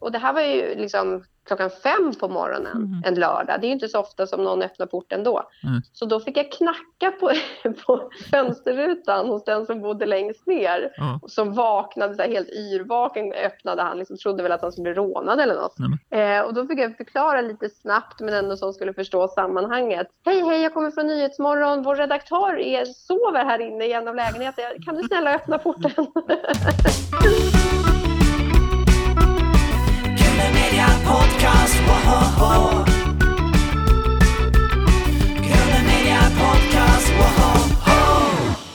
och det här var ju liksom klockan fem på morgonen Mm. en lördag. Det är ju inte så ofta som någon öppnar porten då. Mm. Så då fick jag knacka på, på fönsterrutan hos den som bodde längst ner. Ja. Som vaknade så här, helt yrvaken öppnade han. Liksom, trodde väl att han skulle bli rånad eller något. Eh, och då fick jag förklara lite snabbt men ändå som skulle förstå sammanhanget. Hej, hej, jag kommer från Nyhetsmorgon. Vår redaktör är, sover här inne i en av lägenheterna. Kan du snälla öppna porten? Podcast, woho! Kule Media Podcast, woho!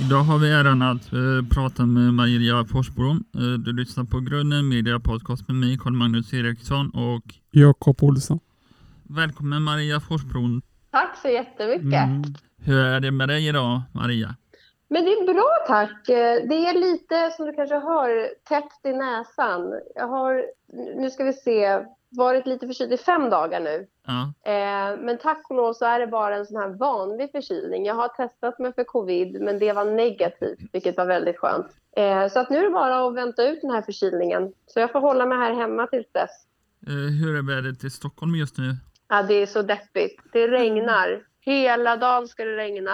Idag har vi äran att eh, prata med Maria Forsbrom. Eh, du lyssnar på Grunden Media Podcast med mig, Carl-Magnus Eriksson och Jakob Olsson. välkommen Maria Forsbrom. Tack så jättemycket. Mm. Hur är det med dig idag Maria? Men det är bra tack. Eh, Det är lite som du kanske hör täppt i näsan. Jag har, nu ska vi se, varit lite förkyld i fem dagar nu. Ja, Eh, men tack och lov så är det bara en sån här vanlig förkylning. Jag har testat mig för covid men det var negativt vilket var väldigt skönt. Eh, så att nu är det bara att vänta ut den här förkylningen. Så jag får hålla mig här hemma tills dess. eh, hur är vädret i Stockholm just nu? Ja, det är så deppigt. Det regnar. Hela dagen ska det regna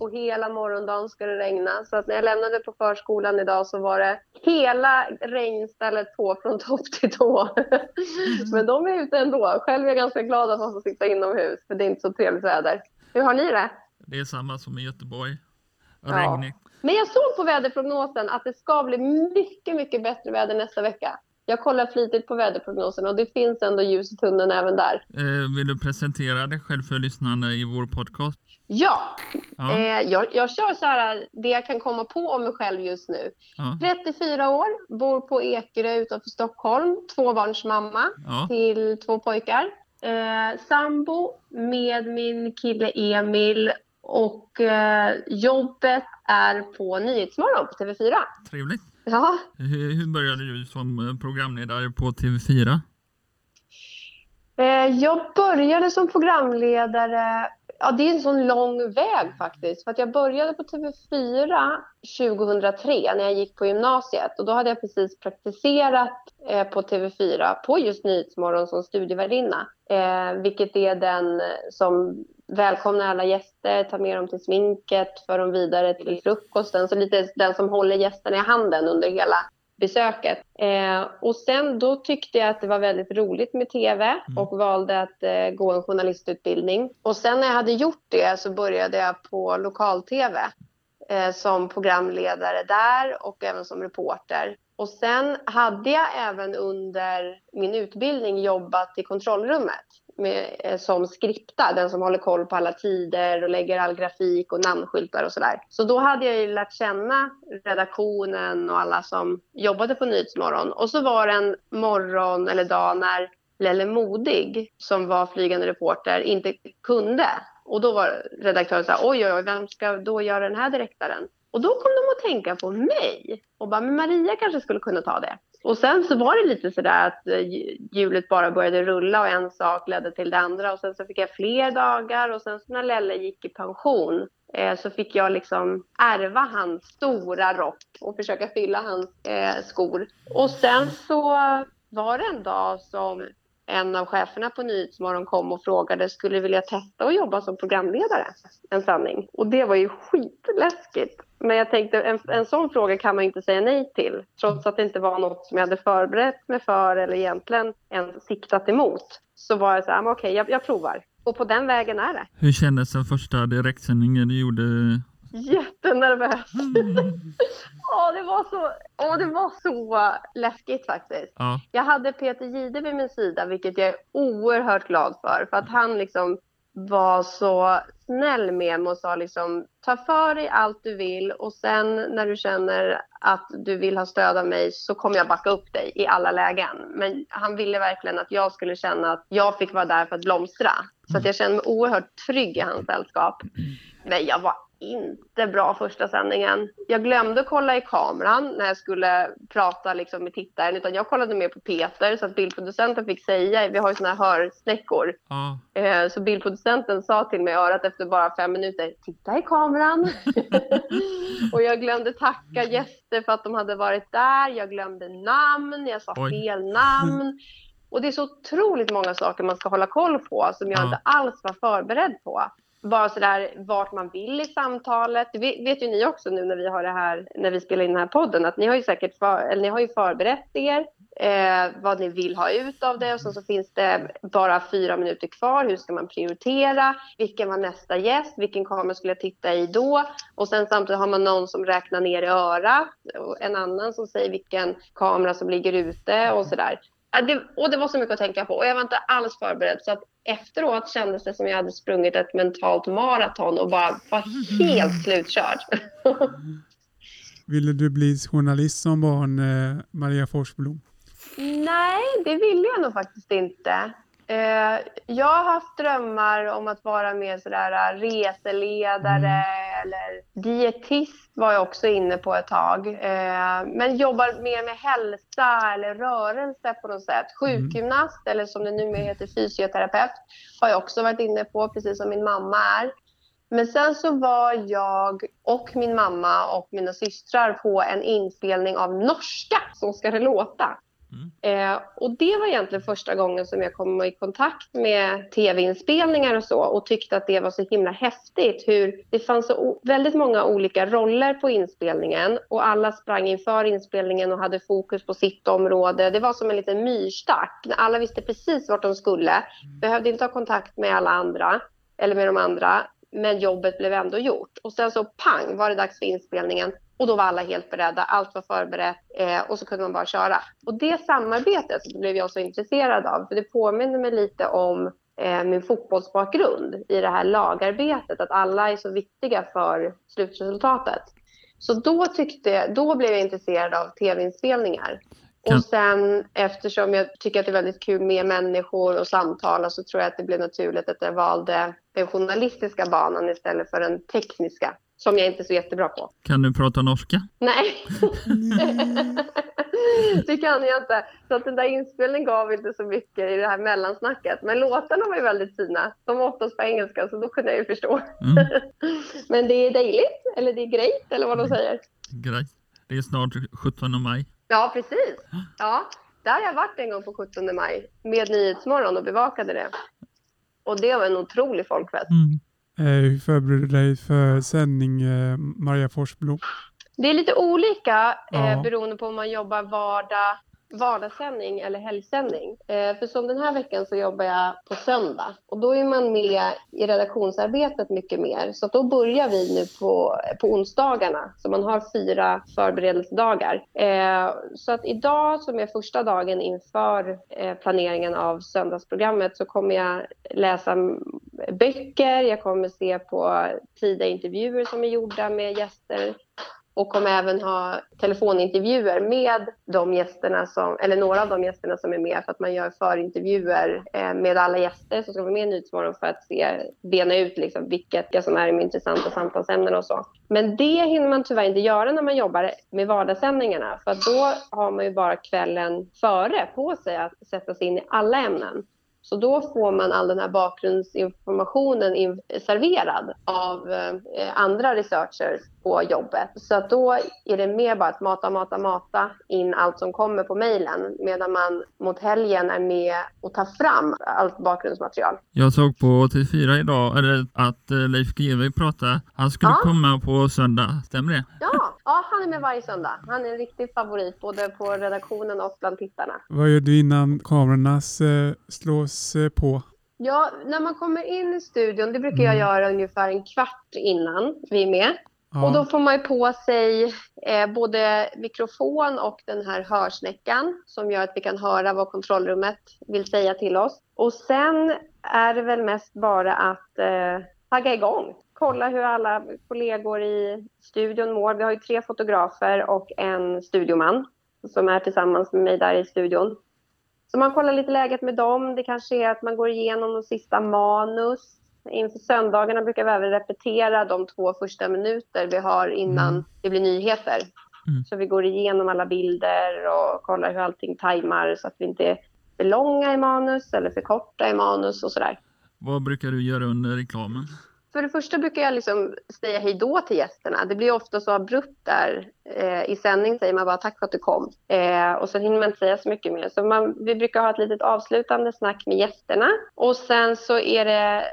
och hela morgondagen ska det regna. Så att när jag lämnade på förskolan idag så var det hela regnstället på från topp till tå. Men de är ute ändå. Själv är jag ganska glad att man får sitta inomhus för det är inte så trevligt väder. Hur har ni det? Det är samma som i Göteborg. Ja. Regnigt. Men jag såg på väderprognosen att det ska bli mycket, mycket bättre väder nästa vecka. Jag kollar flitigt på väderprognosen och det finns ändå ljus i tunneln även där. Eh, vill du presentera dig själv för lyssnarna i vår podcast? Ja, Ja, Eh, jag, jag kör så här, det jag kan komma på om mig själv just nu. ja, 34 år, bor på Ekerö utanför Stockholm, tvåbarnsmamma ja. till två pojkar. Eh, sambo med min kille Emil och eh, jobbet är på Nyhetsmorgon på TV4. Trevligt. Ja, Hur, hur började du som eh, programledare på TV4? Eh, Jag började som programledare, ja det är en sån lång väg faktiskt. För att jag började på TV4 2003 när jag gick på gymnasiet. Och då hade jag precis praktiserat eh, på TV4 på just Nyhetsmorgon som studievärdinna. Eh, vilket är den som välkomnar alla gäster, tar med dem till sminket, för dem vidare till frukosten. Så lite den som håller gästerna i handen under hela besöket. Eh, och sen då tyckte jag att det var väldigt roligt med tv och valde att eh, gå en journalistutbildning. Och sen när jag hade gjort det så började jag på lokal-tv eh, som programledare där och även som reporter. Och sen hade jag även under min utbildning jobbat i kontrollrummet med, eh, som skripta, den som håller koll på alla tider och lägger all grafik och namnskyltar och sådär. Så då hade jag ju lärt känna redaktionen och alla som jobbade på Nyhetsmorgon. Och så var det en morgon eller dag när Lelle Modig, som var flygande reporter, inte kunde. Och då var redaktören så här, oj, oj, oj, vem ska då göra den här direktaren? Och då kom de att tänka på mig och bara, men Maria kanske skulle kunna ta det. Och sen så var det lite sådär att eh, hjulet bara började rulla och en sak ledde till det andra och sen så fick jag fler dagar och sen så när Lelle gick i pension eh, så fick jag liksom ärva hans stora rock och försöka fylla hans eh, skor. Och sen så var det en dag som en av cheferna på Nyhetsmorgon kom och frågade skulle du vilja testa att jobba som programledare en sändning. Och det var ju skitläskigt. Men jag tänkte en, en sån fråga kan man ju inte säga nej till. Trots att det inte var något som jag hade förberett mig för eller egentligen ens siktat emot. Så var jag så här, ah, men okej jag, jag provar. Och på den vägen är det. Hur kändes den första direktsändningen du gjorde? Jättenervös. Åh, det var så, åh, det var så läskigt faktiskt. Ja, Jag hade Peter Gide vid min sida, vilket jag är oerhört glad för. För att han liksom var så snäll med mig och sa liksom ta för dig allt du vill och sen när du känner att du vill ha stöd av mig så kommer jag backa upp dig i alla lägen. Men han ville verkligen att jag skulle känna att jag fick vara där för att blomstra. Så att jag kände mig oerhört trygg i hans sällskap. Men jag var inte bra första sändningen. Jag glömde kolla i kameran när jag skulle prata liksom med tittaren. Utan jag kollade mer på Peter så att bildproducenten fick säga, vi har ju såna här hörsnäckor. ja. Eh, Så bildproducenten sa till mig i örat efter bara fem minuter, titta i kameran. och jag glömde tacka gäster för att de hade varit där. Jag glömde namn, jag sa Oj. fel namn. Och det är så otroligt många saker man ska hålla koll på som jag Ja. inte alls var förberedd på. Bara sådär vart man vill i samtalet. Det vet ju ni också nu när vi har det här, när vi spelar in den här podden, att ni har ju säkert för, eller ni har ju förberett er eh, vad ni vill ha ut av det och sen så finns det bara fyra minuter kvar. Hur ska man prioritera? Vilken var nästa gäst? Vilken kamera skulle jag titta i då? Och sen samtidigt har man någon som räknar ner i örat och en annan som säger vilken kamera som ligger ute och sådär. Det, och det var så mycket att tänka på och jag var inte alls förberedd så att efteråt kändes det som jag hade sprungit ett mentalt maraton och bara var helt slutkörd. Ville du bli journalist som barn, eh, Maria Forsblom? Nej, det ville jag nog faktiskt inte. Eh, jag har haft drömmar om att vara mer sådär eh, reseledare eller dietist var jag också inne på ett tag. Eh, men jobbar mer med hälsa eller rörelse på något sätt. Sjukgymnast eller som det numera heter fysioterapeut har jag också varit inne på, precis som min mamma är. Men sen så var jag och min mamma och mina systrar på en inspelning av norska, Så ska det låta. Eh, och det var egentligen första gången som jag kom i kontakt med tv-inspelningar och så och tyckte att det var så himla häftigt hur det fanns så väldigt många olika roller på inspelningen och alla sprang inför inspelningen och hade fokus på sitt område. Det var som en liten myrstack. Alla visste precis vart de skulle, behövde inte ha kontakt med alla andra eller med de andra men jobbet blev ändå gjort. Och sen så pang var det dags för inspelningen och då var alla helt beredda, allt var förberett eh, och så kunde man bara köra. Och det samarbetet blev jag så intresserad av för det påminner mig lite om eh, min fotbollsbakgrund i det här lagarbetet, att alla är så viktiga för slutresultatet. Så då, tyckte, då blev jag intresserad av tv-inspelningar. Och sen eftersom jag tycker att det är väldigt kul med människor och samtala så tror jag att det blev naturligt att jag valde den journalistiska banan istället för den tekniska. Som jag inte är så jättebra på. Kan du prata norska? Nej, det kan jag inte. Så att den där inspelningen gav inte så mycket i det här mellansnacket. Men låtarna var ju väldigt fina. De var oftast på engelska så då kunde jag ju förstå. Mm. Men det är dejligt, eller det är grejt, eller vad de säger. Grej. Det är snart 17 maj. Ja, precis. Ja, där har jag varit en gång på 17 maj med Nyhetsmorgon och bevakade det. Och det var en otrolig folkfest. Mm. Eh, hur förbereder du dig för sändning, eh, Maria Forsblom? Det är lite olika eh, Ja. beroende på om man jobbar vardag, vardagssändning eller helgsändning. Eh, för som den här veckan så jobbar jag på söndag och då är man med i redaktionsarbetet mycket mer. Så då börjar vi nu på, på onsdagarna, så man har fyra förberedelsedagar. Eh, så att idag som är första dagen inför eh, planeringen av söndagsprogrammet så kommer jag läsa böcker, jag kommer se på tidiga intervjuer som är gjorda med gäster och kommer även ha telefonintervjuer med de gästerna som, eller några av de gästerna som är med för att man gör förintervjuer eh, med alla gäster som ska vara med i Nyhetsmorgon för att se, bena ut liksom vilka som är de intressanta samtalsämnena och så. Men det hinner man tyvärr inte göra när man jobbar med vardagssändningarna för då har man ju bara kvällen före på sig att sätta sig in i alla ämnen. Så då får man all den här bakgrundsinformationen in, serverad av eh, andra researchers på jobbet. Så att då är det mer bara att mata, mata, mata in allt som kommer på mejlen medan man mot helgen är med och tar fram allt bakgrundsmaterial. Jag såg på TV4 idag eller att eh, Leif GW pratade. Han skulle Ja. komma på söndag. Stämmer det? Ja, ja, han är med varje söndag. Han är en riktig favorit både på redaktionen och bland tittarna. Vad gör du innan kamerorna eh, slås eh, på? Ja, när man kommer in i studion, det brukar jag göra ungefär en kvart innan vi är med. Och då Ja, får man ju på sig eh, både mikrofon och den här hörsnäckan som gör att vi kan höra vad kontrollrummet vill säga till oss. Och sen är det väl mest bara att eh, tagga igång. Kolla hur alla kollegor i studion mår. Vi har ju tre fotografer och en studioman som är tillsammans med mig där i studion. Så man kollar lite läget med dem. Det kanske är att man går igenom de sista manus. Inför söndagarna brukar vi även repetera de två första minuter vi har innan Mm. det blir nyheter. Mm. Så vi går igenom alla bilder och kollar hur allting tajmar så att vi inte är för långa i manus eller för korta i manus och sådär. Vad brukar du göra under reklamen? För det första brukar jag liksom säga hej då till gästerna. Det blir ofta så abrupt där. Eh, I sändning säger man bara tack för att du kom. Eh, och så hinner man inte säga så mycket mer. Så man, vi brukar ha ett litet avslutande snack med gästerna. Och sen så är det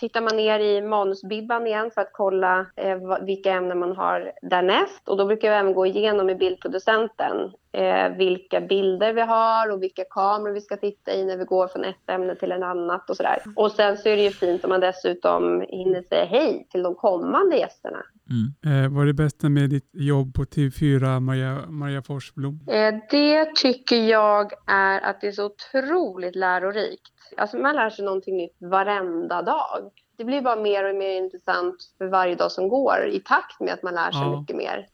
tittar man ner i manusbibban igen för att kolla eh, vilka ämnen man har därnäst. Och då brukar vi även gå igenom med bildproducenten eh, vilka bilder vi har och vilka kameror vi ska titta i när vi går från ett ämne till ett annat och sådär. Och sen så är det ju fint om man dessutom hinner säga hej till de kommande gästerna. Mm. Eh, vad är det bästa med ditt jobb på TV4, Maria, Maria Forsblom? Eh, Det tycker jag är att det är så otroligt lärorikt. Alltså man lär sig någonting nytt varenda dag. Det blir bara mer och mer intressant för varje dag som går i takt med att man lär sig Ja. mycket mer.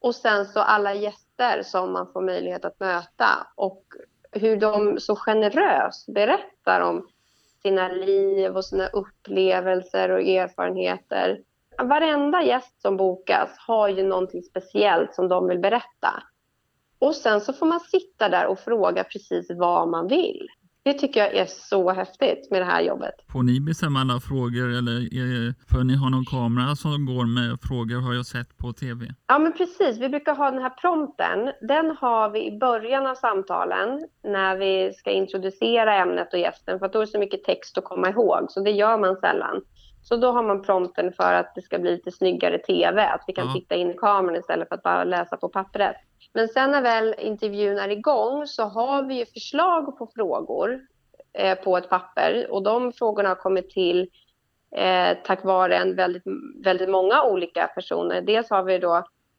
Och sen så alla gäster som man får möjlighet att möta och hur de så generöst berättar om sina liv och sina upplevelser och erfarenheter. Varenda gäst som bokas har ju någonting speciellt som de vill berätta. Och sen så får man sitta där och fråga precis vad man vill. Det tycker jag är så häftigt med det här jobbet. Får ni bestämma alla frågor eller för ni har någon kamera som går med frågor har jag sett på tv? Ja, men precis. Vi brukar ha den här prompten. Den har vi i början av samtalen när vi ska introducera ämnet och gästen. För att då är det så mycket text att komma ihåg, så det gör man sällan. Så då har man prompten för att det ska bli lite snyggare tv, att vi kan Ja. titta in i kameran istället för att bara läsa på pappret. Men sen när väl intervjun är igång så har vi ju förslag på frågor eh, på ett papper och de frågorna har kommit till eh, tack vare en väldigt, väldigt många olika personer. Dels har vi då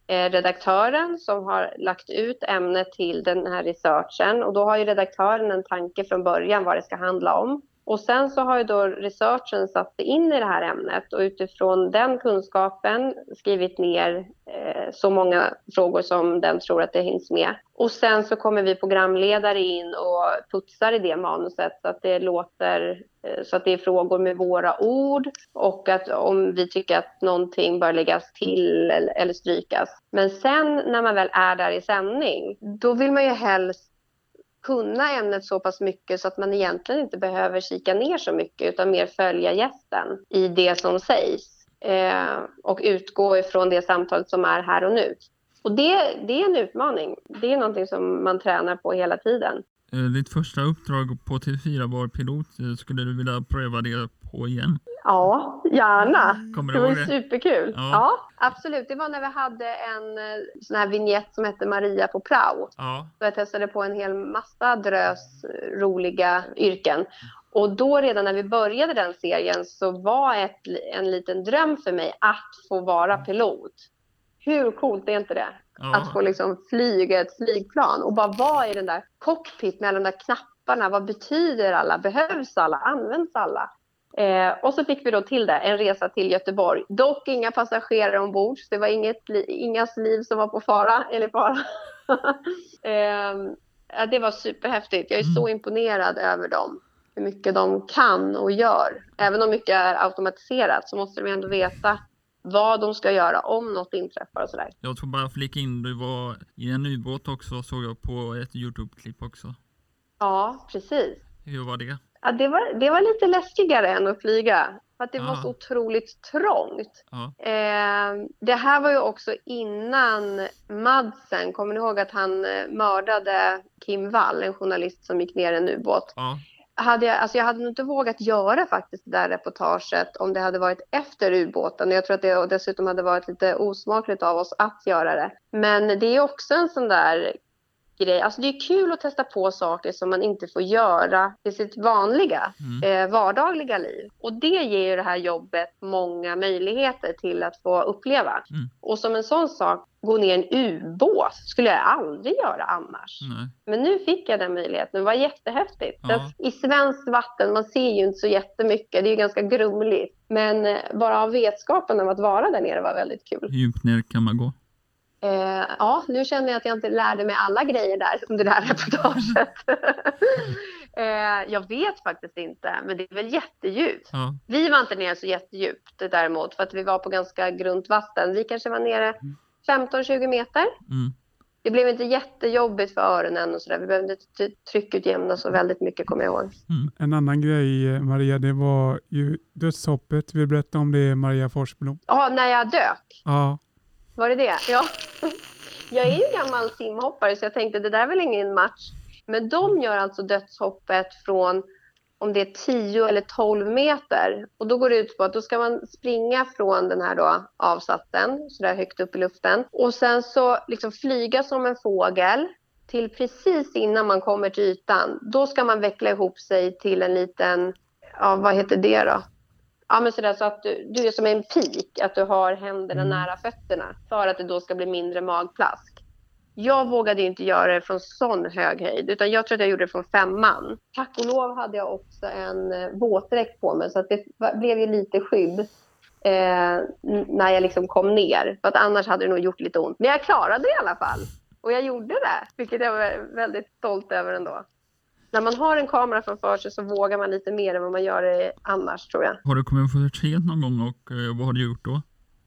eh, redaktören som har lagt ut ämnet till den här researchen och då har ju redaktören en tanke från början vad det ska handla om. Och sen så har ju då researchen satt sig in i det här ämnet och utifrån den kunskapen skrivit ner eh, så många frågor som den tror att det hinns med. Och sen så kommer vi programledare in och putsar i det manuset så att det låter eh, så att det är frågor med våra ord och att om vi tycker att någonting bör läggas till eller, eller strykas. Men sen när man väl är där i sändning, då vill man ju helst kunna ämnet så pass mycket så att man egentligen inte behöver kika ner så mycket utan mer följa gästen i det som sägs eh, och utgå ifrån det samtalet som är här och nu. Och det, det är en utmaning. Det är någonting som man tränar på hela tiden. Eh, ditt första uppdrag på TV4 var pilot. Eh, skulle du vilja pröva det på igen? Ja, gärna. Kommer Det var det? superkul. Ja. Ja. absolut. Det var när vi hade en eh, sån här vignett som hette Maria på prao. Ja. Så jag testade på en hel massa drös eh, roliga yrken. Och då redan när vi började den serien så var ett, en liten dröm för mig att få vara pilot. Hur coolt är inte det? Att få ja. liksom flyga ett flygplan och bara vara i den där cockpit med alla de där knapparna. Vad betyder alla? Behövs alla? Används alla? Eh, och så fick vi då till det, en resa till Göteborg. Dock inga passagerare ombord, så det var inget, li- ingas liv som var på fara. Eller fara. eh, det var superhäftigt. Jag är så imponerad över dem. Hur mycket de kan och gör. Även om mycket är automatiserat så måste de ändå veta vad de ska göra om något inträffar och sådär. Jag tror bara flika in, du var i en ubåt också såg jag på ett Youtube-klipp också. Ja, precis. Hur var det? Ja, det, var, det var lite läskigare än att flyga. För att det var Ah. så otroligt trångt. Eh, det här var ju också innan Madsen. Kommer ni ihåg att han eh, mördade Kim Wall, en journalist som gick ner i en ubåt? Ja. Hade jag, alltså jag hade nog inte vågat göra faktiskt det där reportaget om det hade varit efter ubåten. Jag tror att det dessutom hade varit lite osmakligt av oss att göra det. Men det är också en sån där grej. Alltså det är kul att testa på saker som man inte får göra i sitt vanliga, Mm. eh, vardagliga liv. Och det ger ju det här jobbet många möjligheter till att få uppleva. Mm. Och som en sån sak, gå ner i en ubåt skulle jag aldrig göra annars. Nej. Men nu fick jag den möjligheten. Det var jättehäftigt. Ja. I svenskt vatten, man ser ju inte så jättemycket. Det är ju ganska grumligt. Men eh, bara av vetskapen om att vara där nere var väldigt kul. Hur djupt ner kan man gå? Eh, ja, nu känner jag att jag inte lärde mig alla grejer där under det här reportaget. eh, jag vet faktiskt inte, men det är väl jättedjupt. Ja. Vi var inte nere så jättedjupt däremot, för att vi var på ganska grunt vatten. Vi kanske var nere 15-20 meter. Mm. det blev inte jättejobbigt för öronen och sådär. Vi behövde inte tryckutjämna så väldigt mycket kommer jag ihåg. En annan grej eh, Maria, det var ju dödshoppet. Vill du berätta om det Maria Forsblom? Ja, när jag dök. Ja, var det det? Ja. Jag är ju gammal simhoppare så jag tänkte det där är väl ingen match. Men de gör alltså dödshoppet från om det är 10 eller 12 meter. Och då går det ut på att då ska man springa från den här då avsatsen, så där högt upp i luften. Och sen så liksom flyga som en fågel till precis innan man kommer till ytan. Då ska man veckla ihop sig till en liten, ja vad heter det då? Ja men sådär så att du, du är som en pik, att du har händerna Mm. nära fötterna för att det då ska bli mindre magplask. Jag vågade inte göra det från sån hög höjd utan jag tror att jag gjorde det från femman. Tack och lov hade jag också en eh, våtdräkt på mig så att det blev ju lite skydd eh, när jag liksom kom ner. För att annars hade det nog gjort lite ont. Men jag klarade det i alla fall. Och jag gjorde det, vilket jag var väldigt stolt över ändå. När man har en kamera framför sig så vågar man lite mer än vad man gör det annars tror jag. Har du kommit för sent någon gång och eh, vad har du gjort då?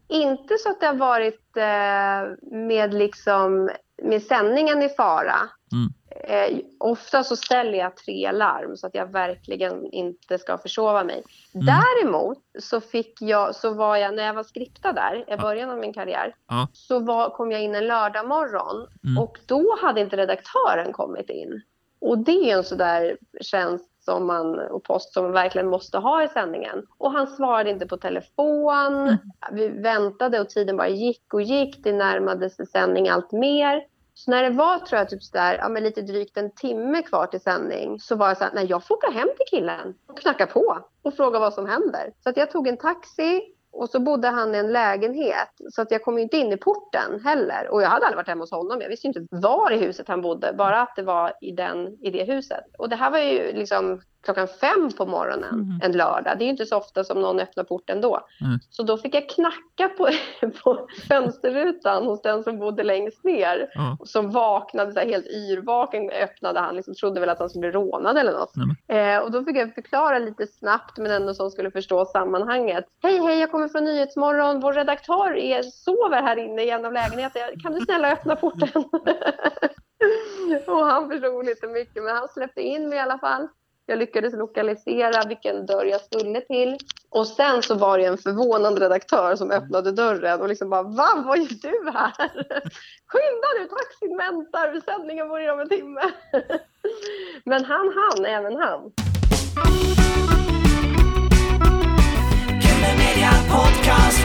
Inte så att det har varit eh, med, liksom, med sändningen i fara. Mm. Eh, ofta så ställer jag tre larm så att jag verkligen inte ska försova mig. Mm. Däremot så, fick jag, så var jag, när jag var skriptad där i början av min karriär, Ja. så var, kom jag in en lördag morgon Mm. och då hade inte redaktören kommit in. Och det är en sådär tjänst som man, och post som man verkligen måste ha i sändningen. Och han svarade inte på telefon. Vi väntade och tiden bara gick och gick. Det närmade sig sändning allt mer. Så när det var tror jag typ sådär, ja, men lite drygt en timme kvar till sändning så var jag såhär, nej jag får åka hem till killen och knacka på och fråga vad som händer. Så att jag tog en taxi och så bodde han i en lägenhet så att jag kom ju inte in i porten heller. Och jag hade aldrig varit hemma hos honom. Jag visste inte var i huset han bodde, bara att det var i, den, i det huset. Och det här var ju liksom klockan fem på morgonen Mhm. en lördag. Det är inte så ofta som någon öppnar porten då. Mm. Så då fick jag knacka på, på fönsterrutan hos den som bodde längst ner. Ja. Som vaknade så här, helt yrvaken öppnade han. Liksom, trodde väl att han skulle bli rånad eller något. Nej, Eh, och då fick jag förklara lite snabbt men ändå så skulle förstå sammanhanget. Hej, hej, jag kommer från Nyhetsmorgon. Vår redaktör är, sover här inne i en av lägenheterna. Kan du snälla öppna porten? och han förstod lite mycket men han släppte in mig i alla fall. Jag lyckades lokalisera vilken dörr jag skulle till. Och sen så var det en förvånad redaktör som öppnade dörren och liksom bara Va, vad gör du här? Skynda nu, taxin väntar, sändningen börjar om en timme. Men han hann, även han. Podcast,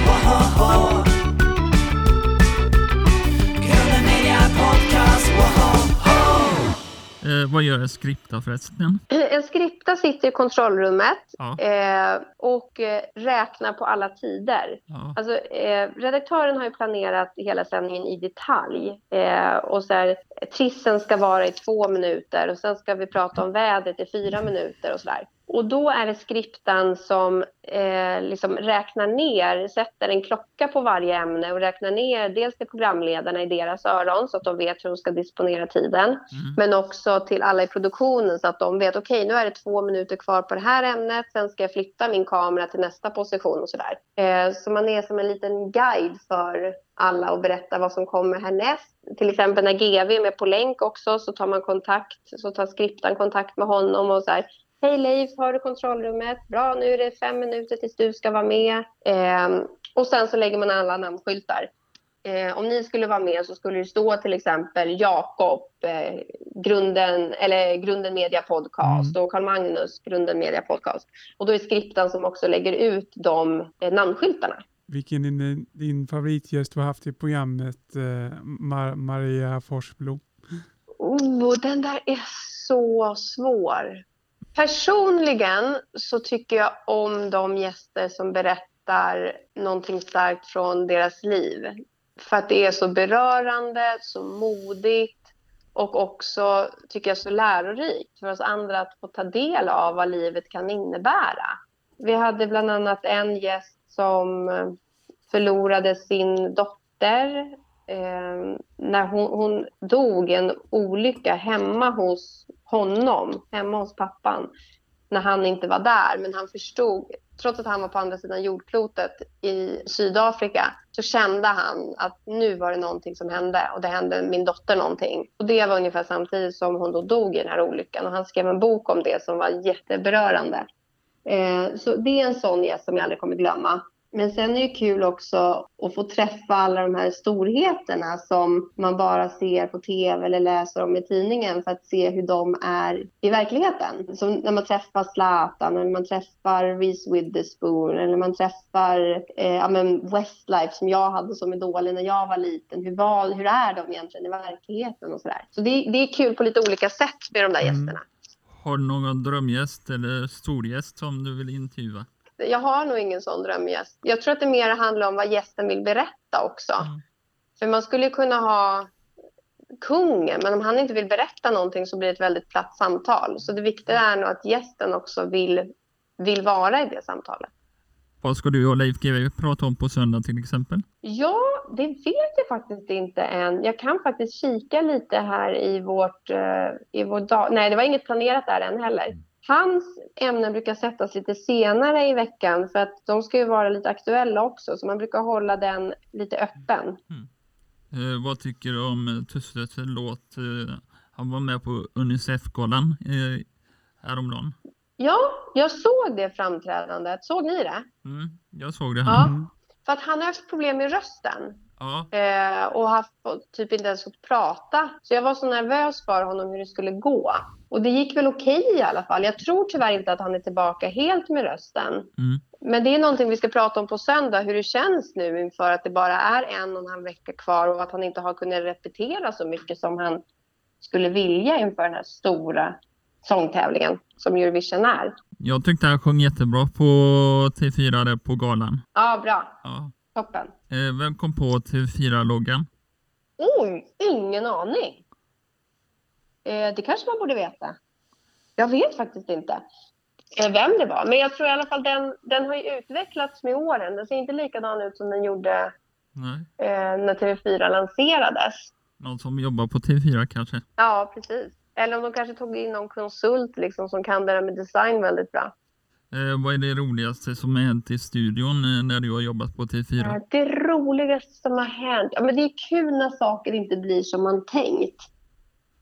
Eh, vad gör en skripta förresten? En skripta sitter i kontrollrummet Ja. eh, och eh, räknar på alla tider. Ja. Alltså, eh, redaktören har ju planerat hela sändningen i detalj. Eh, och så här, trissen ska vara i två minuter och sen ska vi prata om vädret i fyra minuter och sådär. Och då är det skriptan som eh, liksom räknar ner, sätter en klocka på varje ämne och räknar ner dels till programledarna i deras öron så att de vet hur de ska disponera tiden. Mm. Men också till alla i produktionen så att de vet okej nu är det två minuter kvar på det här ämnet. Sen ska jag flytta min kamera till nästa position och sådär. Eh, så man är som en liten guide för alla och berätta vad som kommer härnäst. Till exempel när GV är med på länk också så tar man kontakt, så tar skriptan kontakt med honom och så här. Hej Leif, har du kontrollrummet? Bra, nu är det fem minuter tills du ska vara med. Eh, och sen så lägger man alla namnskyltar. Eh, om ni skulle vara med så skulle det stå till exempel Jakob, eh, grunden, eller Grunden Media Podcast och Carl Magnus, Grunden Media Podcast. Och då är skriptan som också lägger ut de eh, namnskyltarna. Vilken är din, din favoritgäst du har haft i programmet, eh, Mar- Maria Forsblom? Oh, den där är så svår. Personligen så tycker jag om de gäster som berättar någonting starkt från deras liv. För att det är så berörande, så modigt och också, tycker jag, så lärorikt för oss andra att få ta del av vad livet kan innebära. Vi hade bland annat en gäst som förlorade sin dotter eh, när hon, hon dog i en olycka hemma hos honom, hemma hos pappan. när han inte var där. Men han förstod, trots att han var på andra sidan jordklotet i Sydafrika, så kände han att nu var det någonting som hände och det hände min dotter någonting. Och det var ungefär samtidigt som hon då dog i den här olyckan och han skrev en bok om det som var jätteberörande. Eh, så det är en sån gäst som jag aldrig kommer glömma. Men sen är det kul också att få träffa alla de här storheterna som man bara ser på tv eller läser om i tidningen för att se hur de är i verkligheten. Som när man träffar Zlatan, eller man träffar Reese Witherspoon eller man träffar eh, ja, men Westlife som jag hade som idol när jag var liten. Hur, var, hur är de egentligen i verkligheten och sådär. Så det, det är kul på lite olika sätt med de där Mm. gästerna. Har du någon drömgäst eller storgäst som du vill intervjua? Jag har nog ingen sån drömgäst. Jag tror att det mer handlar om vad gästen vill berätta också. Mm. För man skulle kunna ha kungen, men om han inte vill berätta någonting så blir det ett väldigt platt samtal. Så det viktiga är nog att gästen också vill, vill vara i det samtalet. Vad ska du och Leif GW prata om på söndag till exempel? Ja, det vet jag faktiskt inte än. Jag kan faktiskt kika lite här i vårt... eh, I vår dag. Nej, det var inget planerat där än heller. Hans ämnen brukar sättas lite senare i veckan för att de ska ju vara lite aktuella också. Så man brukar hålla den lite öppen. Eh, vad tycker du om eh, Tusslets låt? Eh, han var med på Unicef-galan eh, häromdagen. Ja, jag såg det framträdandet. Såg ni det? Mm, jag såg det. Ja. här. Mm. För att han har haft problem med rösten. Ja. Eh, och haft typ inte ens fått prata. Så jag var så nervös för honom hur det skulle gå. Och det gick väl okej i alla fall. Jag tror tyvärr inte att han är tillbaka helt med rösten. Mm. Men det är någonting vi ska prata om på söndag, hur det känns nu inför att det bara är en och en halv vecka kvar och att han inte har kunnat repetera så mycket som han skulle vilja inför den här stora sångtävlingen som Eurovision är. Jag tyckte han sjöng jättebra på T4 där på galan. Ja, bra. Ja. Toppen. Eh, vem kom på T4-loggan? Oj, ingen aning. Eh, det kanske man borde veta. Jag vet faktiskt inte eh, vem det var. Men jag tror i alla fall den, den har ju utvecklats med åren. Den ser inte likadan ut som den gjorde Nej. eh, när TV4 lanserades. Någon som jobbar på T4 kanske? Ja, precis. Eller om de kanske tog in någon konsult liksom, som kan det där med design väldigt bra. Eh, vad är det roligaste som har hänt i studion eh, när du har jobbat på T4? Eh, det roligaste som har hänt? Ja, men det är kul när saker inte blir som man tänkt.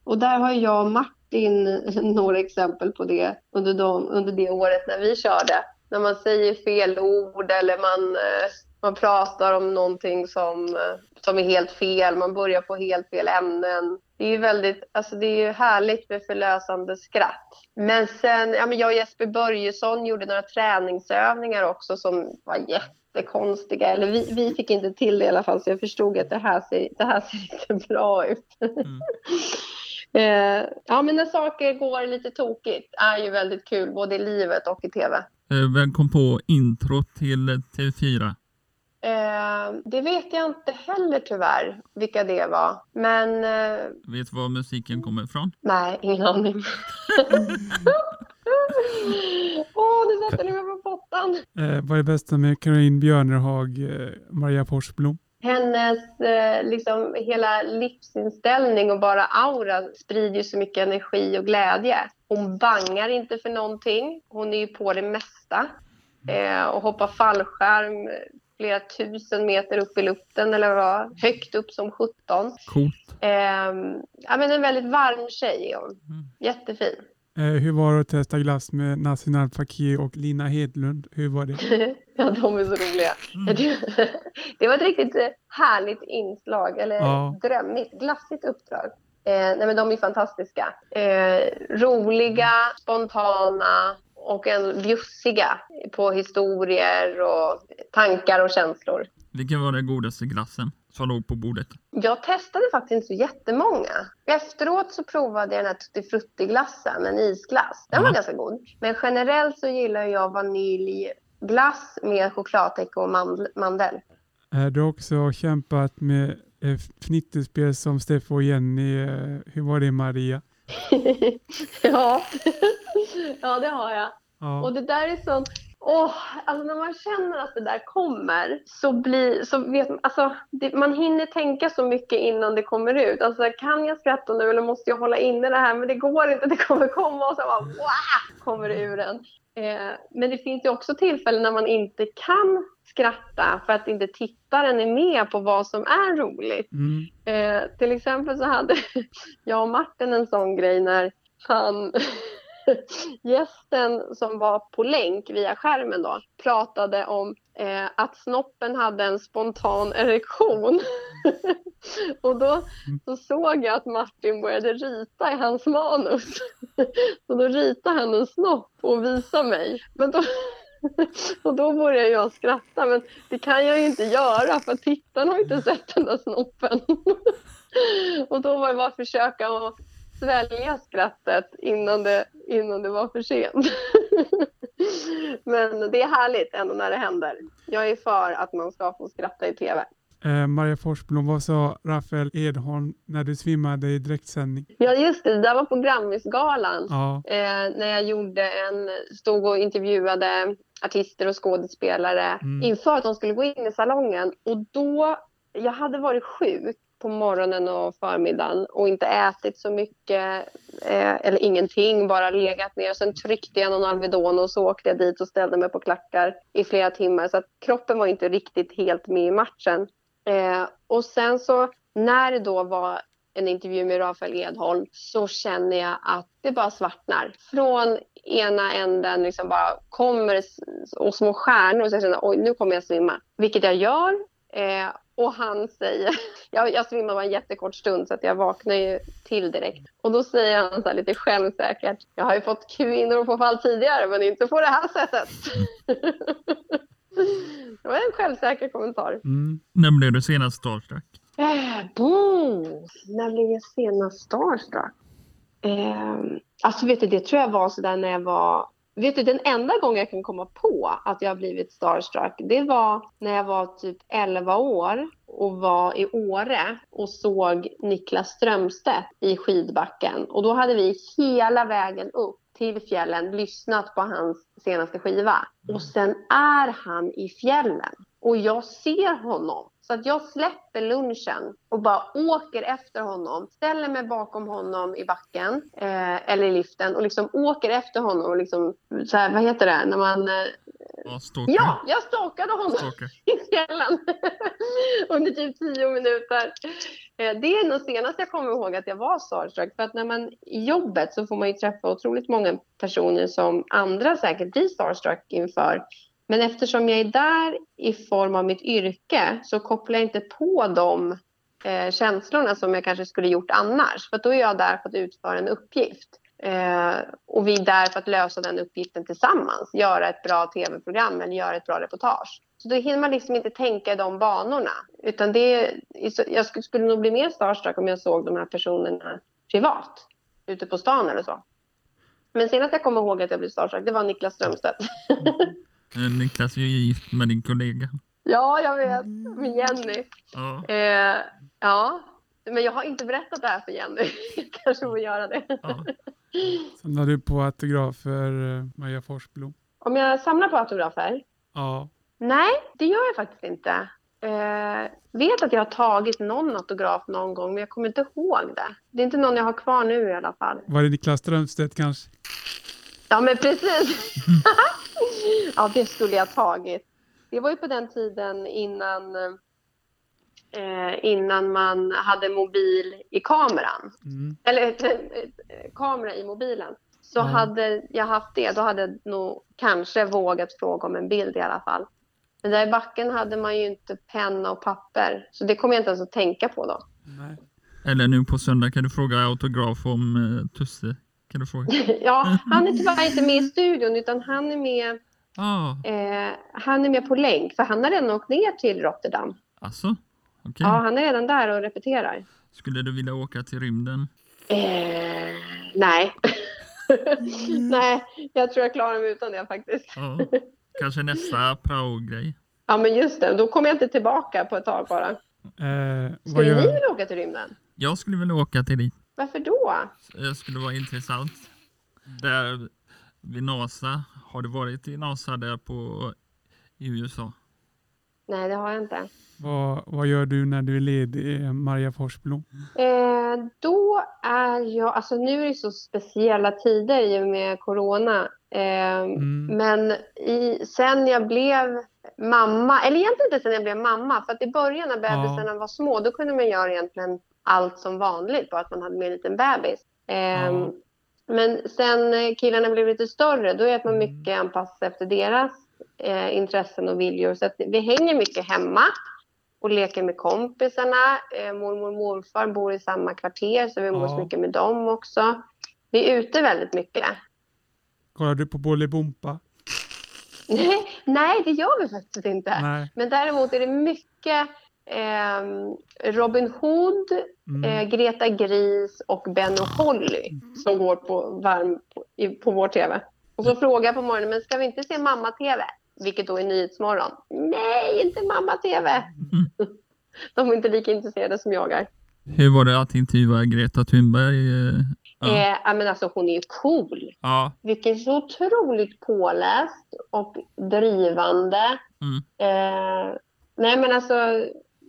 Och där har jag och Martin eh, några exempel på det under, de, under det året när vi körde. När man säger fel ord eller man, eh, man pratar om någonting som, som är helt fel. Man börjar på helt fel ämnen. Det är ju väldigt, alltså det är härligt med förlösande skratt. Men sen, ja men jag och Jesper Börjesson gjorde några träningsövningar också som var jättekonstiga. Eller vi, vi fick inte till det i alla fall så jag förstod att det här ser, det här ser inte bra ut. Mm. Eh, ja men när saker går lite tokigt är ju väldigt kul både i livet och i tv. Eh, vem kom på intro till T4? Eh, det vet jag inte heller tyvärr vilka det var. Men eh, Vet du var musiken kommer ifrån? nej, ingen aning. Åh, nu sätter ni mig på pottan. Eh, vad är det bästa med Caroline Björnerhag, eh, Maria Forsblom? hennes eh, liksom, hela livsinställning och bara aura sprider ju så mycket energi och glädje. Hon bangar inte för någonting. Hon är ju på det mesta. Eh, och hoppar fallskärm flera tusen meter upp i luften eller vad, högt upp som 17. Coolt. Eh, ja, men en väldigt varm tjej är hon. Mm. Jättefin. Eh, hur var det att testa glass med Nassim Fakir och Lina Hedlund? Hur var det? ja, de är så roliga. Mm. Det, var ett riktigt härligt inslag, eller Ja. drömmigt, glassigt uppdrag. Eh, nej, men de är fantastiska. Eh, roliga, spontana och en bjussiga på historier och tankar och känslor. Vilken var den godaste glassen som låg på bordet? Jag testade faktiskt inte så jättemånga. Efteråt så provade jag den här Tutti Frutti-glassen, en isglass. Den var Ja. ganska god. Men generellt så gillar jag vaniljglass med chokladtäcke och mandel. mandel. Du har också kämpat med fnitterspel som Steffo och Jenny. Eh, hur var det Maria? ja. ja, det har jag. Och Ja. det där är sånt... Åh, alltså när man känner att det där kommer så blir, så vet man, alltså det, man hinner tänka så mycket innan det kommer ut. Alltså kan jag skratta nu eller måste jag hålla inne det här? Men det går inte, det kommer komma och så bara wow, kommer det ur en. Eh, men det finns ju också tillfällen när man inte kan skratta för att inte tittaren är med på vad som är roligt. Mm. Eh, till exempel så hade jag och Martin en sån grej när han gästen som var på länk via skärmen då pratade om eh, att snoppen hade en spontan erektion. och då så såg jag att Martin började rita i hans manus. så då ritade han en snopp och visade mig. Men då, och då började jag skratta, men det kan jag ju inte göra för tittaren har ju inte sett den där snoppen. och då var det bara att försöka att svälja skrattet innan det, innan det var för sent. men det är härligt ändå när det händer. Jag är för att man ska få skratta i tv. Eh, Maria Forsblom, vad sa Rafael Edholm när du svimmade i direktsändning? Ja, just det. Det där var på Grammisgalan. Ja, Eh, när jag gjorde en, stod och intervjuade artister och skådespelare Mm. inför att de skulle gå in i salongen. Och då, jag hade varit sjuk på morgonen och förmiddagen och inte ätit så mycket eh, eller ingenting, bara legat ner. Sen tryckte jag någon Alvedon och så åkte jag dit och ställde mig på klackar i flera timmar. Så att kroppen var inte riktigt helt med i matchen. Eh, och sen så när det då var en intervju med Rafael Edholm så känner jag att det bara svartnar. Från ena änden liksom bara kommer och små stjärnor och så jag känner oj nu kommer jag svimma. Vilket jag gör. Eh, och han säger, jag, jag svimmar bara en jättekort stund så att jag vaknar ju till direkt. Och då säger han så här lite självsäkert, jag har ju fått kvinnor på fall tidigare men inte på det här sättet. det var en självsäker kommentar. mm. När blev du senast starstruck? Eh, boom. När blev jag senast starstruck? Eh, alltså vet du, det tror jag var sådär när jag var... Vet du, den enda gången jag kan komma på att jag har blivit starstruck, det var när jag var typ 11 år och var i Åre och såg Niklas Strömstedt i skidbacken. Och då hade vi hela vägen upp till fjällen lyssnat på hans senaste skiva. Och sen är han i fjällen och jag ser honom. Så att jag släpper lunchen och bara åker efter honom, ställer mig bakom honom i backen eh, eller i liften och liksom åker efter honom och liksom, så här, vad heter det, när man... Eh, Ja, ja, jag stalkade honom Stalker. i fjällen under typ tio minuter. Eh, Det är nog senast jag kommer ihåg att jag var starstruck. För att när man i jobbet så får man ju träffa otroligt många personer som andra säkert blir starstruck inför. Men eftersom jag är där i form av mitt yrke så kopplar jag inte på de eh, känslorna som jag kanske skulle gjort annars. För då är jag där för att utföra en uppgift. Eh, och vi är där för att lösa den uppgiften tillsammans. Göra ett bra tv-program eller göra ett bra reportage. Så då hinner man liksom inte tänka i de banorna. Utan det, jag skulle nog bli mer starstruck om jag såg de här personerna privat. Ute på stan eller så. Men senast jag kommer ihåg att jag blev starstruck, det var Niklas Strömstedt. Mm. Eh, Niklas är ju gift med din kollega. ja, jag vet. Med Jenny. Ja, Eh, ja, men jag har inte berättat det här för Jenny. Jag kanske får göra det. ja. Samlar du på autografer, eh, Maria Forsblom? Om jag samlar på autografer? Ja. Nej, det gör jag faktiskt inte. Eh, vet att jag har tagit någon autograf någon gång, men jag kommer inte ihåg det. Det är inte någon jag har kvar nu i alla fall. Var det Niklas Strömstedt kanske? Ja, men precis. ja, det skulle jag tagit. Det var ju på den tiden innan, eh, innan man hade mobil i kameran. Mm. Eller eh, eh, kamera i mobilen. Så Ja. hade jag haft det, då hade jag nog kanske vågat fråga om en bild i alla fall. Men där i backen hade man ju inte penna och papper. Så det kommer jag inte ens att tänka på då. Nej. Eller nu på söndag kan du fråga autograf om eh, Tusse. Kan du fråga? Ja, han är tyvärr inte med i studion utan han är med, Ja, eh, han är med på länk. För han har redan åkt ner till Rotterdam. alltså? Okej. Ja, han är redan där och repeterar. Skulle du vilja åka till rymden? Eh, nej. nej, jag tror jag klarar mig utan det faktiskt. Ja. Kanske nästa prao-grej? Ja, men just det. Då kommer jag inte tillbaka på ett tag bara. Eh, vad Skulle ni vilja åka till rymden? Jag skulle vilja åka till dit. Varför då? Det skulle vara intressant. Där, vid NASA. Har du varit i NASA där på, i USA? Nej, det har jag inte. Vad, vad gör du när du är ledig, eh, Maria Forsblom? Eh, då är jag, alltså nu är det så speciella tider i och med corona. Eh, Mm. Men i, sen jag blev mamma, eller egentligen inte sen jag blev mamma, för att i början när bebisarna var små, då kunde man göra egentligen allt som vanligt, bara att man hade med en liten bebis. Eh, Ja. Men sen killarna blev lite större, då är att man Mm. mycket anpassar efter deras eh, intressen och viljor. Så att vi hänger mycket hemma och leker med kompisarna. Eh, mormor och morfar bor i samma kvarter, så vi umgås Ja. mycket med dem också. Vi är ute väldigt mycket. Kollar du på Bolibompa? Nej, nej, det gör vi faktiskt inte. Nej. Men däremot är det mycket ehm, Robin Hood, Mm. eh, Greta Gris och Ben och Holly som går på varm på, på vår TV. Och så frågar jag på morgonen, men ska vi inte se mamma-TV? Vilket då är Nyhetsmorgon. Nej, inte mamma-TV! De är inte lika intresserade som jag är. Hur var det att intervjua Greta Thunberg? Eh? Ja. Eh, men alltså, hon är ju cool. Ja. Vilken så otroligt påläst och drivande. Mm. Eh, nej, men alltså,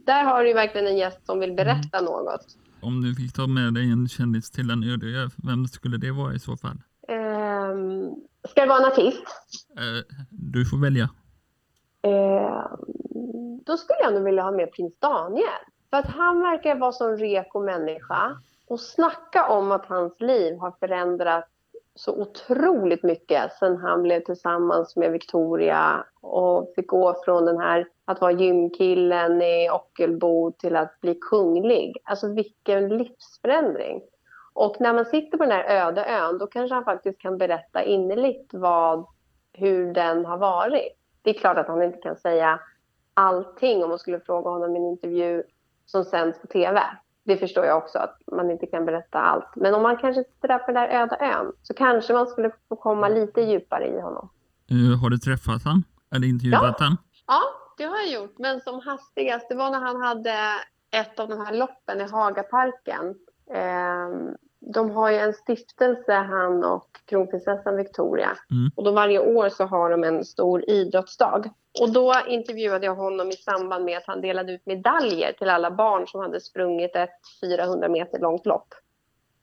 där har du ju verkligen en gäst som vill berätta något. Om du fick ta med dig en kändis till en öde ö, vem skulle det vara i så fall? Ehm, ska det vara en artist? Eh, du får välja. Ehm, då skulle jag nog vilja ha med prins Daniel. För att han verkar vara så reko människa. Och snacka om att hans liv har förändrats så otroligt mycket sen han blev tillsammans med Victoria och fick gå från den här att vara gymkillen i Ockelbo till att bli kunglig. Alltså vilken livsförändring. Och när man sitter på den här öde ön då kanske han faktiskt kan berätta innerligt vad, hur den har varit. Det är klart att han inte kan säga allting om man skulle fråga honom i en intervju som sänds på tv. Det förstår jag också, att man inte kan berätta allt. Men om man kanske sitter där på den där öde ön så kanske man skulle få komma lite djupare i honom. Eh, har du träffat han? Eller intervjuat han? Ja, det har jag gjort. Men som hastigast, det var när han hade ett av de här loppen i Hagaparken. Ehm, de har ju en stiftelse, han och kronprinsessan Victoria. Mm. Och då varje år så har de en stor idrottsdag. Och då intervjuade jag honom i samband med att han delade ut medaljer till alla barn som hade sprungit ett 400 meter långt lopp.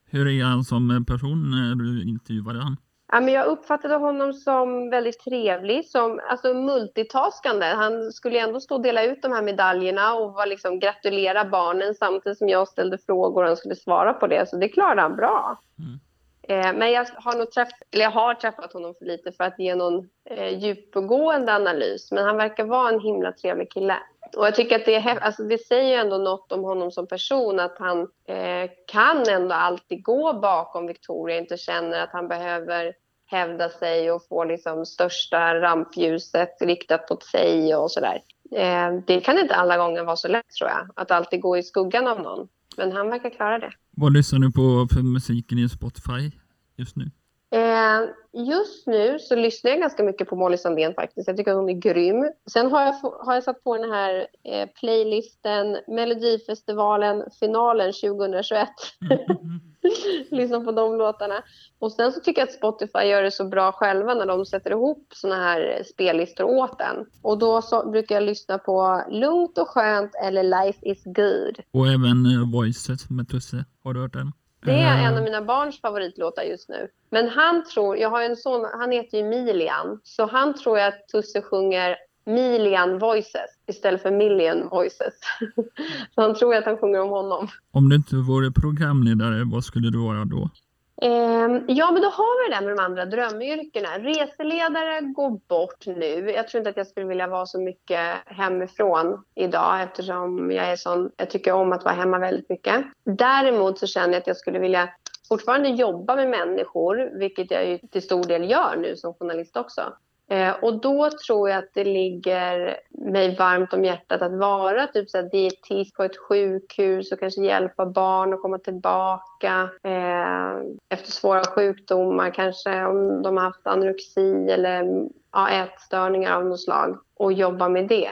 Hur är han som person när du intervjuade han? Ja, men jag uppfattade honom som väldigt trevlig, som alltså multitaskande. Han skulle ändå stå och dela ut de här medaljerna och var liksom gratulera barnen samtidigt som jag ställde frågor och han skulle svara på det. Så det klarade han bra. Mm. Eh, men jag har, nog träff, eller jag har träffat honom för lite för att ge någon eh, djupgående analys. Men han verkar vara en himla trevlig kille. Och jag tycker att det, är, alltså det säger ju ändå något om honom som person att han eh, kan ändå alltid gå bakom Victoria, inte känner att han behöver hävda sig och få liksom största rampljuset riktat mot sig och sådär. Eh, det kan inte alla gånger vara så lätt tror jag, att alltid gå i skuggan av någon. Men han verkar klara det. Vad lyssnar du på för musiken i Spotify just nu? Eh, just nu så lyssnar jag ganska mycket på Molly Sandén faktiskt. Jag tycker att hon är grym. Sen har jag, har jag satt på den här eh, playlisten Melodifestivalen finalen 2021. Lyssna på de låtarna. Och sen så tycker jag att Spotify gör det så bra själva när de sätter ihop såna här spellistor åt en. Och då så brukar jag lyssna på Lugnt och skönt eller Life is good. Och även eh, Voices med Tusse. Har du hört den? Det är Eh, en av mina barns favoritlåtar just nu. Men han tror, jag har en son, han heter ju Milian, så han tror jag att Tusse sjunger Milian Voices istället för Million Voices. så han tror att han sjunger om honom. Om du inte vore programledare, vad skulle du vara då? Ehm, ja, men då har vi det där med de andra drömyrkena. Reseledare går bort nu. Jag tror inte att jag skulle vilja vara så mycket hemifrån idag eftersom jag är sån, jag tycker om att vara hemma väldigt mycket. Däremot så känner jag att jag skulle vilja fortfarande jobba med människor, vilket jag ju till stor del gör nu som journalist också. Eh, och då tror jag att det ligger mig varmt om hjärtat att vara typ så här dietist på ett sjukhus och kanske hjälpa barn att komma tillbaka eh, efter svåra sjukdomar, kanske om de har haft anorexi eller ja, ätstörningar av något slag och jobba med det.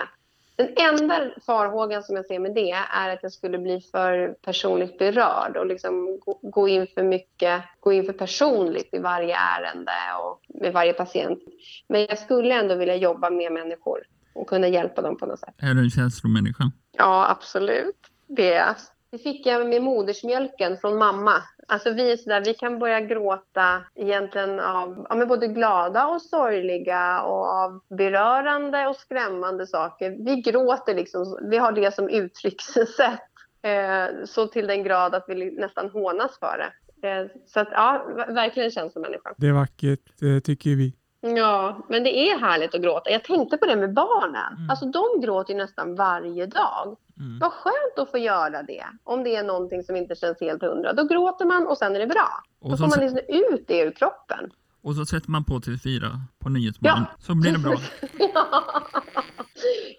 Den enda farhågan som jag ser med det är att jag skulle bli för personligt berörd och liksom gå, in för mycket, gå in för personligt i varje ärende och med varje patient. Men jag skulle ändå vilja jobba med människor och kunna hjälpa dem på något sätt. Är du en känslomänniska? Ja, absolut. Det, det fick jag med modersmjölken från mamma. Alltså vi är sådär, vi kan börja gråta egentligen av ja, men både glada och sorgliga och av berörande och skrämmande saker. Vi gråter liksom, vi har det som uttryckssätt. Eh, så till den grad att vi nästan hånas för det. Eh, så att ja, verkligen känns som människa. Det är vackert, det tycker vi. Ja, men det är härligt att gråta. Jag tänkte på det med barnen. Mm. Alltså de gråter ju nästan varje dag. Mm. Vad skönt att få göra det. Om det är någonting som inte känns helt hundra. Då gråter man och sen är det bra. Då Och får så, man liksom ut det ur kroppen. Och så sätter man på TV4 på Nyhetsmorgon. Så blir det bra.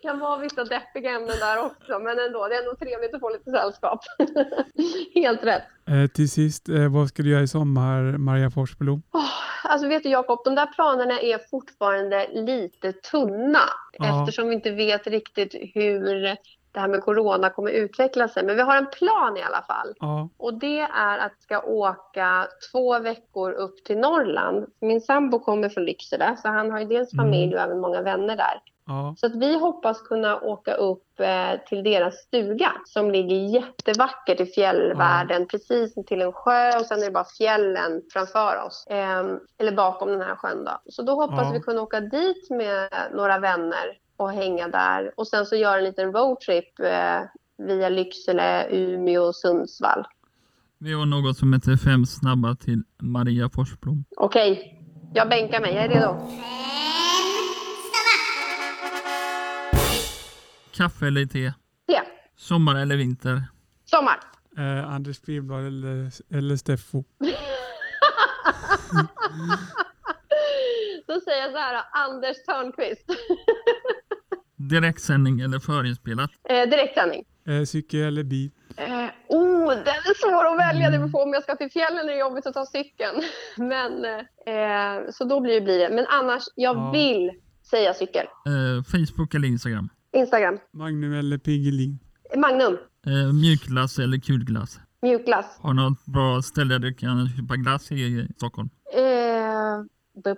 kan vara vissa deppiga ämnen där också. Men ändå, det är ändå trevligt att få lite sällskap. helt rätt. Eh, till sist, eh, vad ska du göra i sommar, Maria Forsblom? Åh, alltså vet du Jakob, de där planerna är fortfarande lite tunna. Ja. Eftersom vi inte vet riktigt hur det här med corona kommer utveckla sig. Men vi har en plan i alla fall. Ja, Och det är att jag ska åka två veckor upp till Norrland. Min sambo kommer från Lycksele, så han har ju dels Mm. familj och även många vänner där. ja, Så att vi hoppas kunna åka upp eh, till deras stuga som ligger jättevackert i fjällvärlden, precis till en sjö och sen är det bara fjällen framför oss. Eh, eller bakom den här sjön då. Så då hoppas Ja. vi kunna åka dit med några vänner och hänga där. Och sen så göra en liten roadtrip eh, via Lycksele, Umeå och Sundsvall. Vi har något som heter Fem snabba till Maria Forsblom. Okej, jag bänkar mig. Jag är redo. Kaffe eller te? Te. Sommar eller vinter? Sommar. eh, Anders Spillblad eller, eller Steffo? Då säger jag så här, Anders Törnqvist. Direktsändning eller förinspelat? eh, direktsändning. Eh, cykel eller bil? Eh, oh, den är svår att välja. Det beror på om jag ska till fjällen är det jobbigt att ta cykeln. Men, eh, så då blir det, blir det. Men annars, jag Ja. vill säga cykel. Eh, Facebook eller Instagram? Instagram. Magnum eller Piggelin? Magnum. Eh, mjukglass eller kulglass? Mjukglass. Har du något bra ställe där du kan köpa glass i Stockholm? Bu-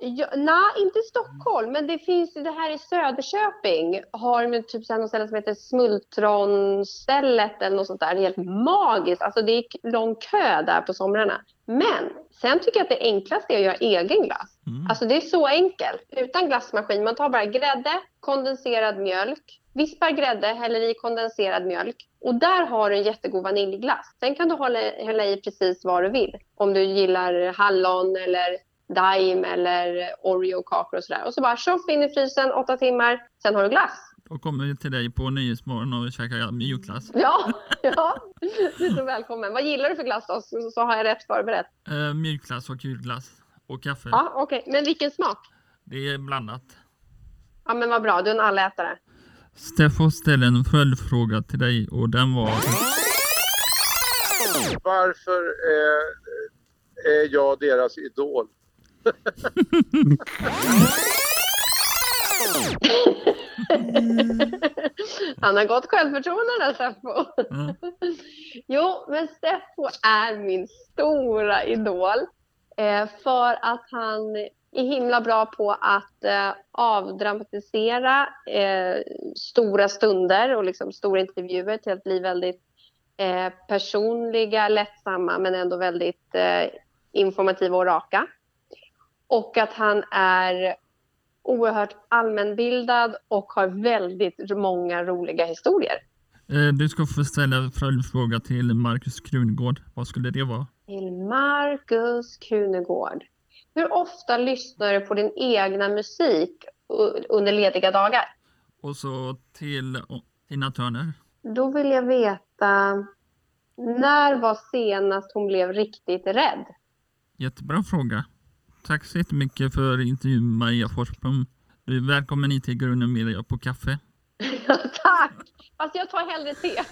ja, nej, inte i Stockholm, men det finns ju det här i Söderköping. Har de typ så här något ställe som heter Smultronstället eller något sånt där. Det är helt magiskt. Alltså det är lång kö där på somrarna. Men sen tycker jag att det enklaste är att göra egen glass. Mm. Alltså det är så enkelt. Utan glassmaskin. Man tar bara grädde, kondenserad mjölk, vispar grädde, häller i kondenserad mjölk. Och där har du en jättegod vaniljglass. Sen kan du hålla, hälla i precis vad du vill. Om du gillar hallon eller daim eller Oreo-kakor och sådär. Och så bara tjoff in i frysen, åtta timmar. Sen har du glass. Då kommer vi till dig på Nyhetsmorgon och käkar mjukglass. Ja, ja. Du är så välkommen. Vad gillar du för glass då? Så, så har jag rätt förberett. Eh, mjukglass och kulglass. Och kaffe. Ja, okej. Men vilken smak? Det är blandat. Ja, men vad bra. Du är en allätare. Steffo ställer en följdfråga till dig och den var Varför är, är jag deras idol? Han har gott självförtroende där Steffo. Ja. Jo, men Steffo är min stora idol. Eh, för att han är himla bra på att eh, avdramatisera eh, stora stunder och liksom stora intervjuer till att bli väldigt personliga, lättsamma men ändå väldigt informativa och raka. Och att han är oerhört allmänbildad och har väldigt många roliga historier. Eh, Du ska få ställa en följdfråga till Markus Krunegård. Vad skulle det vara? Till Markus Kunegård. Hur ofta lyssnar du på din egna musik under lediga dagar? Och så till Tina Turner. Då vill jag veta, när var senast hon blev riktigt rädd? Jättebra fråga. Tack så jättemycket för intervjun Maria Forsblom. Du är välkommen hit till Grunden Media på kaffe. Ja, Tack! Fast jag tar hellre te.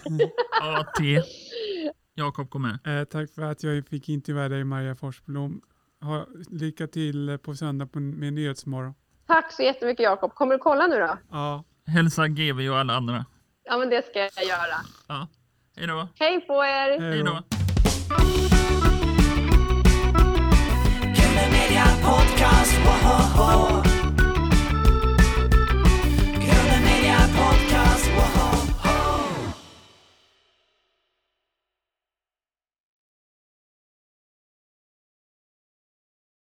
Ja, te. Jakob kom med. Eh, tack för att jag fick intervjua dig Maria Forsblom. Ha, lycka till på söndag på, med Nyhetsmorgon. Tack så jättemycket Jakob. Kommer du kolla nu då? Ja, Hälsa GV och alla andra. Ja, men det ska jag göra. Ja. Hej då. Hej på er! Hej då. podcast. Whoa.